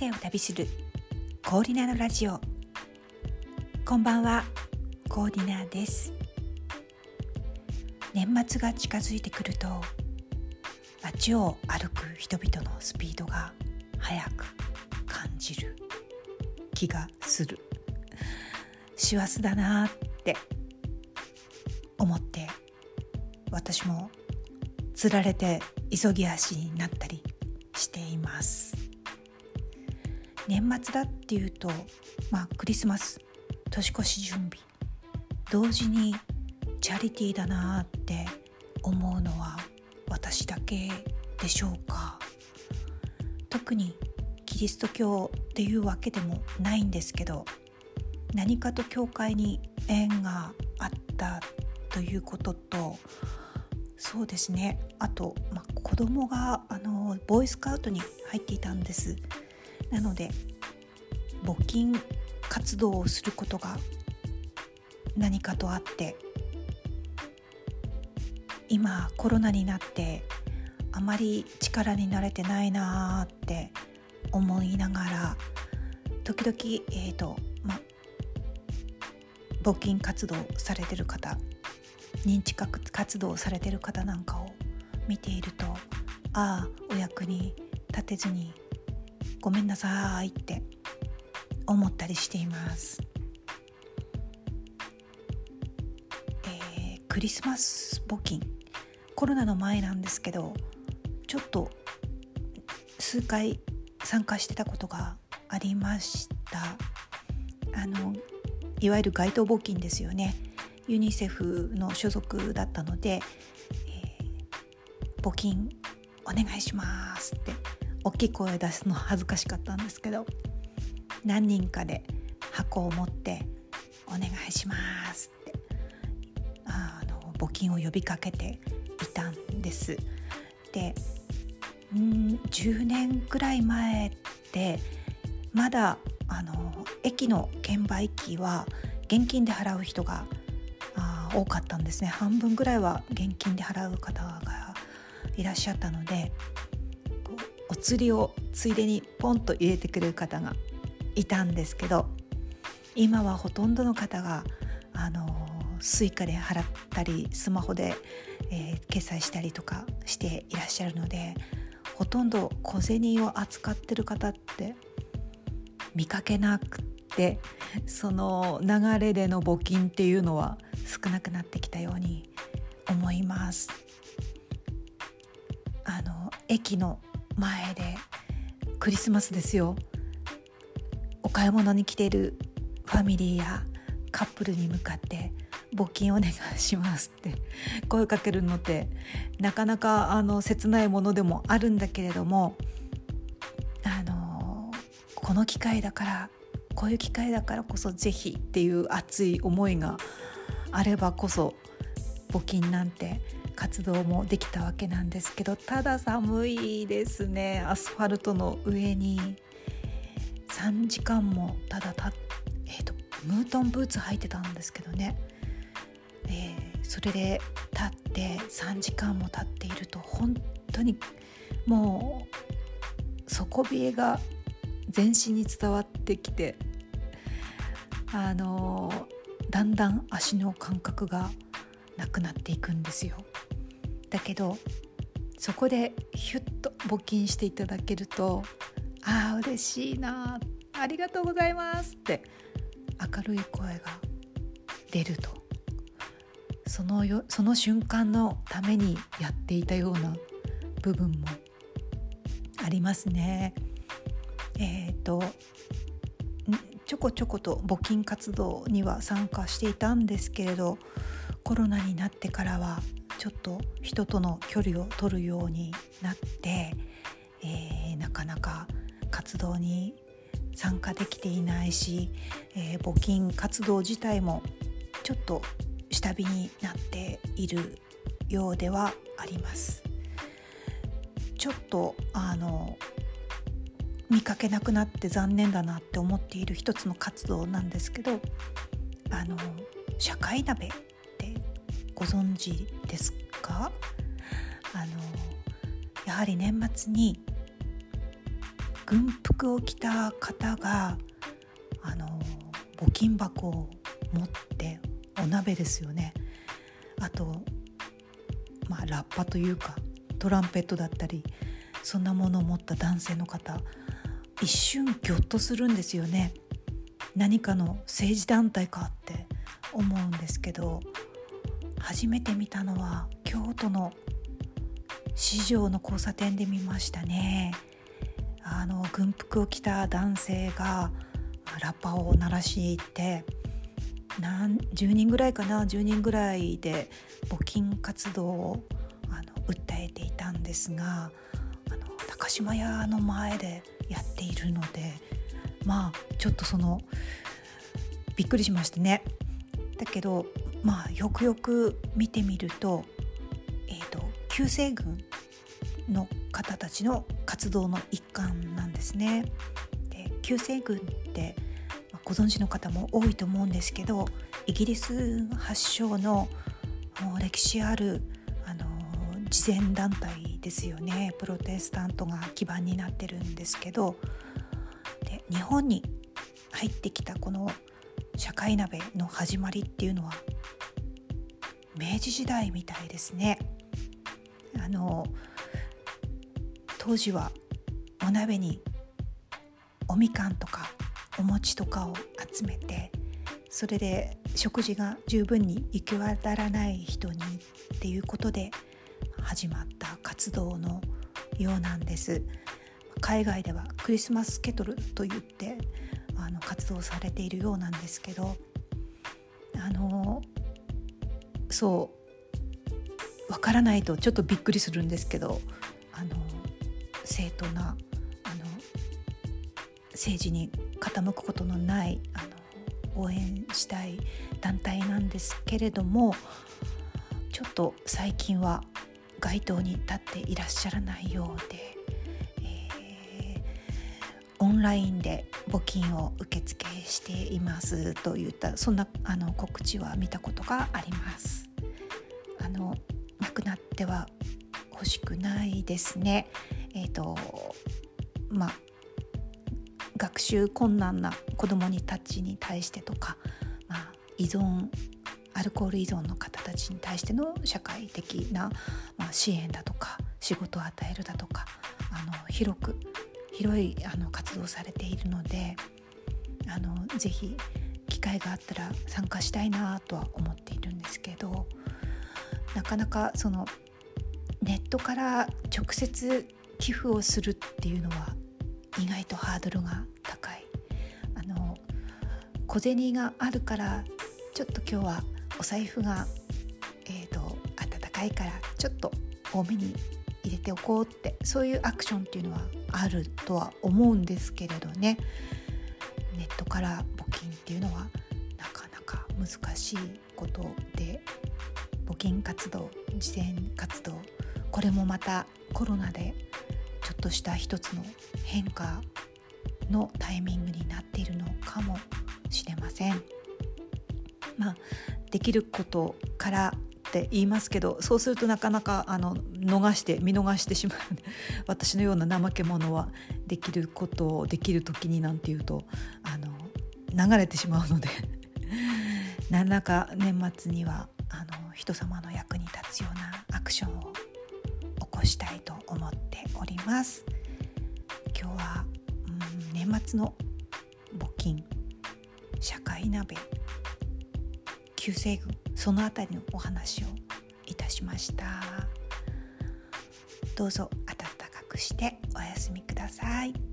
生を旅するコーディナーのラジオ。こんばんはコーディナーです。年末が近づいてくると街を歩く人々のスピードが速く感じる気がする。師走だなって思って私もつられて急ぎ足になったりしています。年末だっていうとまあクリスマス年越し準備。同時にチャリティーだなって思うのは私だけでしょうか。特にキリスト教っていうわけでもないんですけど何かと教会に縁があったということとそうですね。あと、まあ、子供があのボーイスカウトに入っていたんです。なので募金活動をすることが何かとあって今コロナになってあまり力になれてないなーって思いながら時々えーとま募金活動されてる方認知活動されてる方なんかを見ているとああお役に立てずにごめんなさいって思ったりしています、えー、クリスマス募金。コロナの前なんですけどちょっと数回参加してたことがありました。あのいわゆる街頭募金ですよね。ユニセフの所属だったので、えー、募金お願いしますって大きい声出すの恥ずかしかったんですけど何人かで箱を持って「お願いします」ってあの募金を呼びかけていたんです。でん10年くらい前ってまだあの駅の券売機は現金で払う人が多かったんですね半分ぐらいは現金で払う方がいらっしゃったので釣りをついでにポンと入れてくれる方がいたんですけど今はほとんどの方があの Suica で払ったりスマホで、えー、決済したりとかしていらっしゃるのでほとんど小銭を扱ってる方って見かけなくてその流れでの募金っていうのは少なくなってきたように思います。あの駅の前でクリスマスですよ。お買い物に来ているファミリーやカップルに向かって募金お願いしますって声かけるのってなかなかあの切ないものでもあるんだけれどもあのこの機会だからこういう機会だからこそ是非っていう熱い思いがあればこそ募金なんて活動もできたわけなんですけどただ寒いですね。アスファルトの上に。3時間もただたえーと、ムートンブーツ履いてたんですけどね、えー、それで立って3時間も経っていると本当にもう底冷えが全身に伝わってきてあのー、だんだん足の感覚がなくなっていくんですよ。だけどそこでヒュッと募金していただけるとああ嬉しいなありがとうございますって明るい声が出るとそのよその瞬間のためにやっていたような部分もありますね。えっ、ー、とちょこちょこと募金活動には参加していたんですけれどコロナになってからはちょっと人との距離を取るようになって、えー、なかなか活動に参加できていないし、えー、募金活動自体もちょっと下火になっているようではあります。ちょっとあの見かけなくなって残念だなって思っている一つの活動なんですけどあの社会鍋ご存知ですか？あのやはり年末に軍服を着た方があの募金箱を持ってお鍋ですよね。あとまあラッパというかトランペットだったりそんなものを持った男性の方一瞬ギョッとするんですよね。何かの政治団体かって思うんですけど初めて見たのは京都の市場の交差点で見ましたねあの軍服を着た男性がラッパを鳴らして何10人ぐらいかな？10人ぐらいで募金活動をあの訴えていたんですがあの高島屋の前でやっているのでまあちょっとそのびっくりしましたね。だけどまあよくよく見てみると,、えーと、旧西軍の方たちの活動の一環なんですね。で旧西軍ってご存知の方も多いと思うんですけどイギリス発祥の歴史あるあの慈善団体ですよねプロテスタントが基盤になってるんですけどで日本に入ってきたこの社会鍋の始まりっていうのは明治時代みたいですね。あの当時はお鍋におみかんとかお餅とかを集めてそれで食事が十分に行き渡らない人にっていうことで始まった活動のようなんです海外ではクリスマスケトルと言ってあの活動されているようなんですけどあのそうわからないとちょっとびっくりするんですけどあの正当なあの政治に傾くことのないあの応援したい団体なんですけれどもちょっと最近は街頭に立っていらっしゃらないようで、ンラインで募金を受付していますといったそんなあの告知は見たことがあります。あのなくなっては欲しくないですね。えっ、ー、とまあ学習困難な子どもにたちに対してとか、まあ、依存アルコール依存の方たちに対しての社会的な、まあ、支援だとか仕事を与えるだとかあの広く広いあの活動されているのであのぜひ機会があったら参加したいなとは思っているんですけどなかなかそのネットから直接寄付をするっていうのは意外とハードルが高い。あの小銭があるからちょっと今日はお財布が、えーと、温かいからちょっと多めに入れておこうってそういうアクションっていうのはあるとは思うんですけれどねネットから募金っていうのはなかなか難しいことで募金活動慈善活動これもまたコロナでちょっとした一つの変化のタイミングになっているのかもしれません。まあ、できることからって言いますけどそうするとなかなかあの逃して見逃してしまう 私のような怠け者はできることをできる時になんていうとあの流れてしまうので。何らか年末にはあの人様の役に立つようなアクションを起こしたいと思っております。今日は、うん、年末の募金社会鍋旧西軍そのあたりのお話をいたしましたどうぞ暖かくしてお休みください。